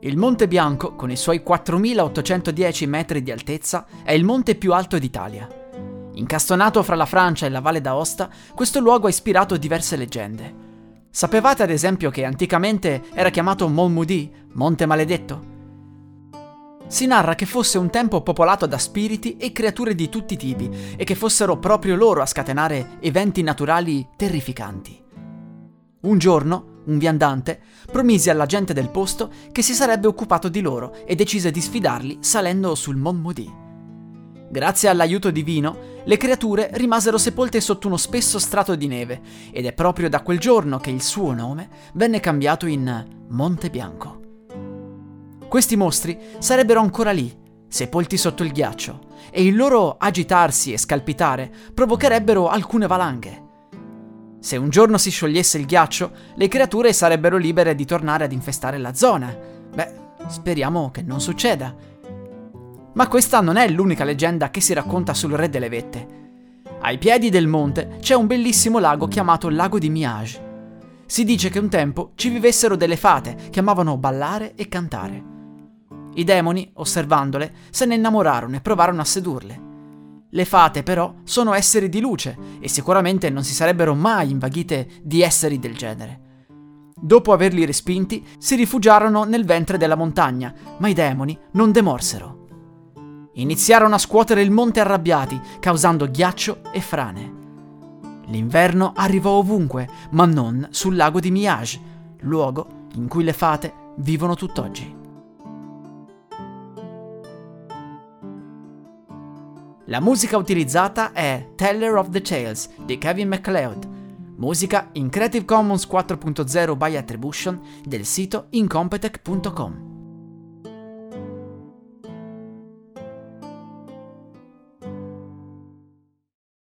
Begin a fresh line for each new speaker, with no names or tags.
Il Monte Bianco, con i suoi 4810 metri di altezza, è il monte più alto d'Italia. Incastonato fra la Francia e la Valle d'Aosta, questo luogo ha ispirato diverse leggende. Sapevate ad esempio che anticamente era chiamato Mont Maudit, Monte Maledetto? Si narra che fosse un tempo popolato da spiriti e creature di tutti i tipi e che fossero proprio loro a scatenare eventi naturali terrificanti. Un giorno, un viandante, promise alla gente del posto che si sarebbe occupato di loro e decise di sfidarli salendo sul Mont Maudit. Grazie all'aiuto divino, le creature rimasero sepolte sotto uno spesso strato di neve ed è proprio da quel giorno che il suo nome venne cambiato in Monte Bianco. Questi mostri sarebbero ancora lì, sepolti sotto il ghiaccio, e il loro agitarsi e scalpitare provocherebbero alcune valanghe. Se un giorno si sciogliesse il ghiaccio, le creature sarebbero libere di tornare ad infestare la zona. Beh, speriamo che non succeda. Ma questa non è l'unica leggenda che si racconta sul Re delle Vette. Ai piedi del monte c'è un bellissimo lago chiamato Lago di Miage. Si dice che un tempo ci vivessero delle fate che amavano ballare e cantare. I demoni, osservandole, se ne innamorarono e provarono a sedurle. Le fate, però, sono esseri di luce e sicuramente non si sarebbero mai invaghite di esseri del genere. Dopo averli respinti, si rifugiarono nel ventre della montagna, ma i demoni non demorsero. Iniziarono a scuotere il monte arrabbiati, causando ghiaccio e frane. L'inverno arrivò ovunque, ma non sul lago di Miage, luogo in cui le fate vivono tutt'oggi. La musica utilizzata è Teller of the Tales di Kevin MacLeod, musica in Creative Commons 4.0 by Attribution del sito incompetech.com.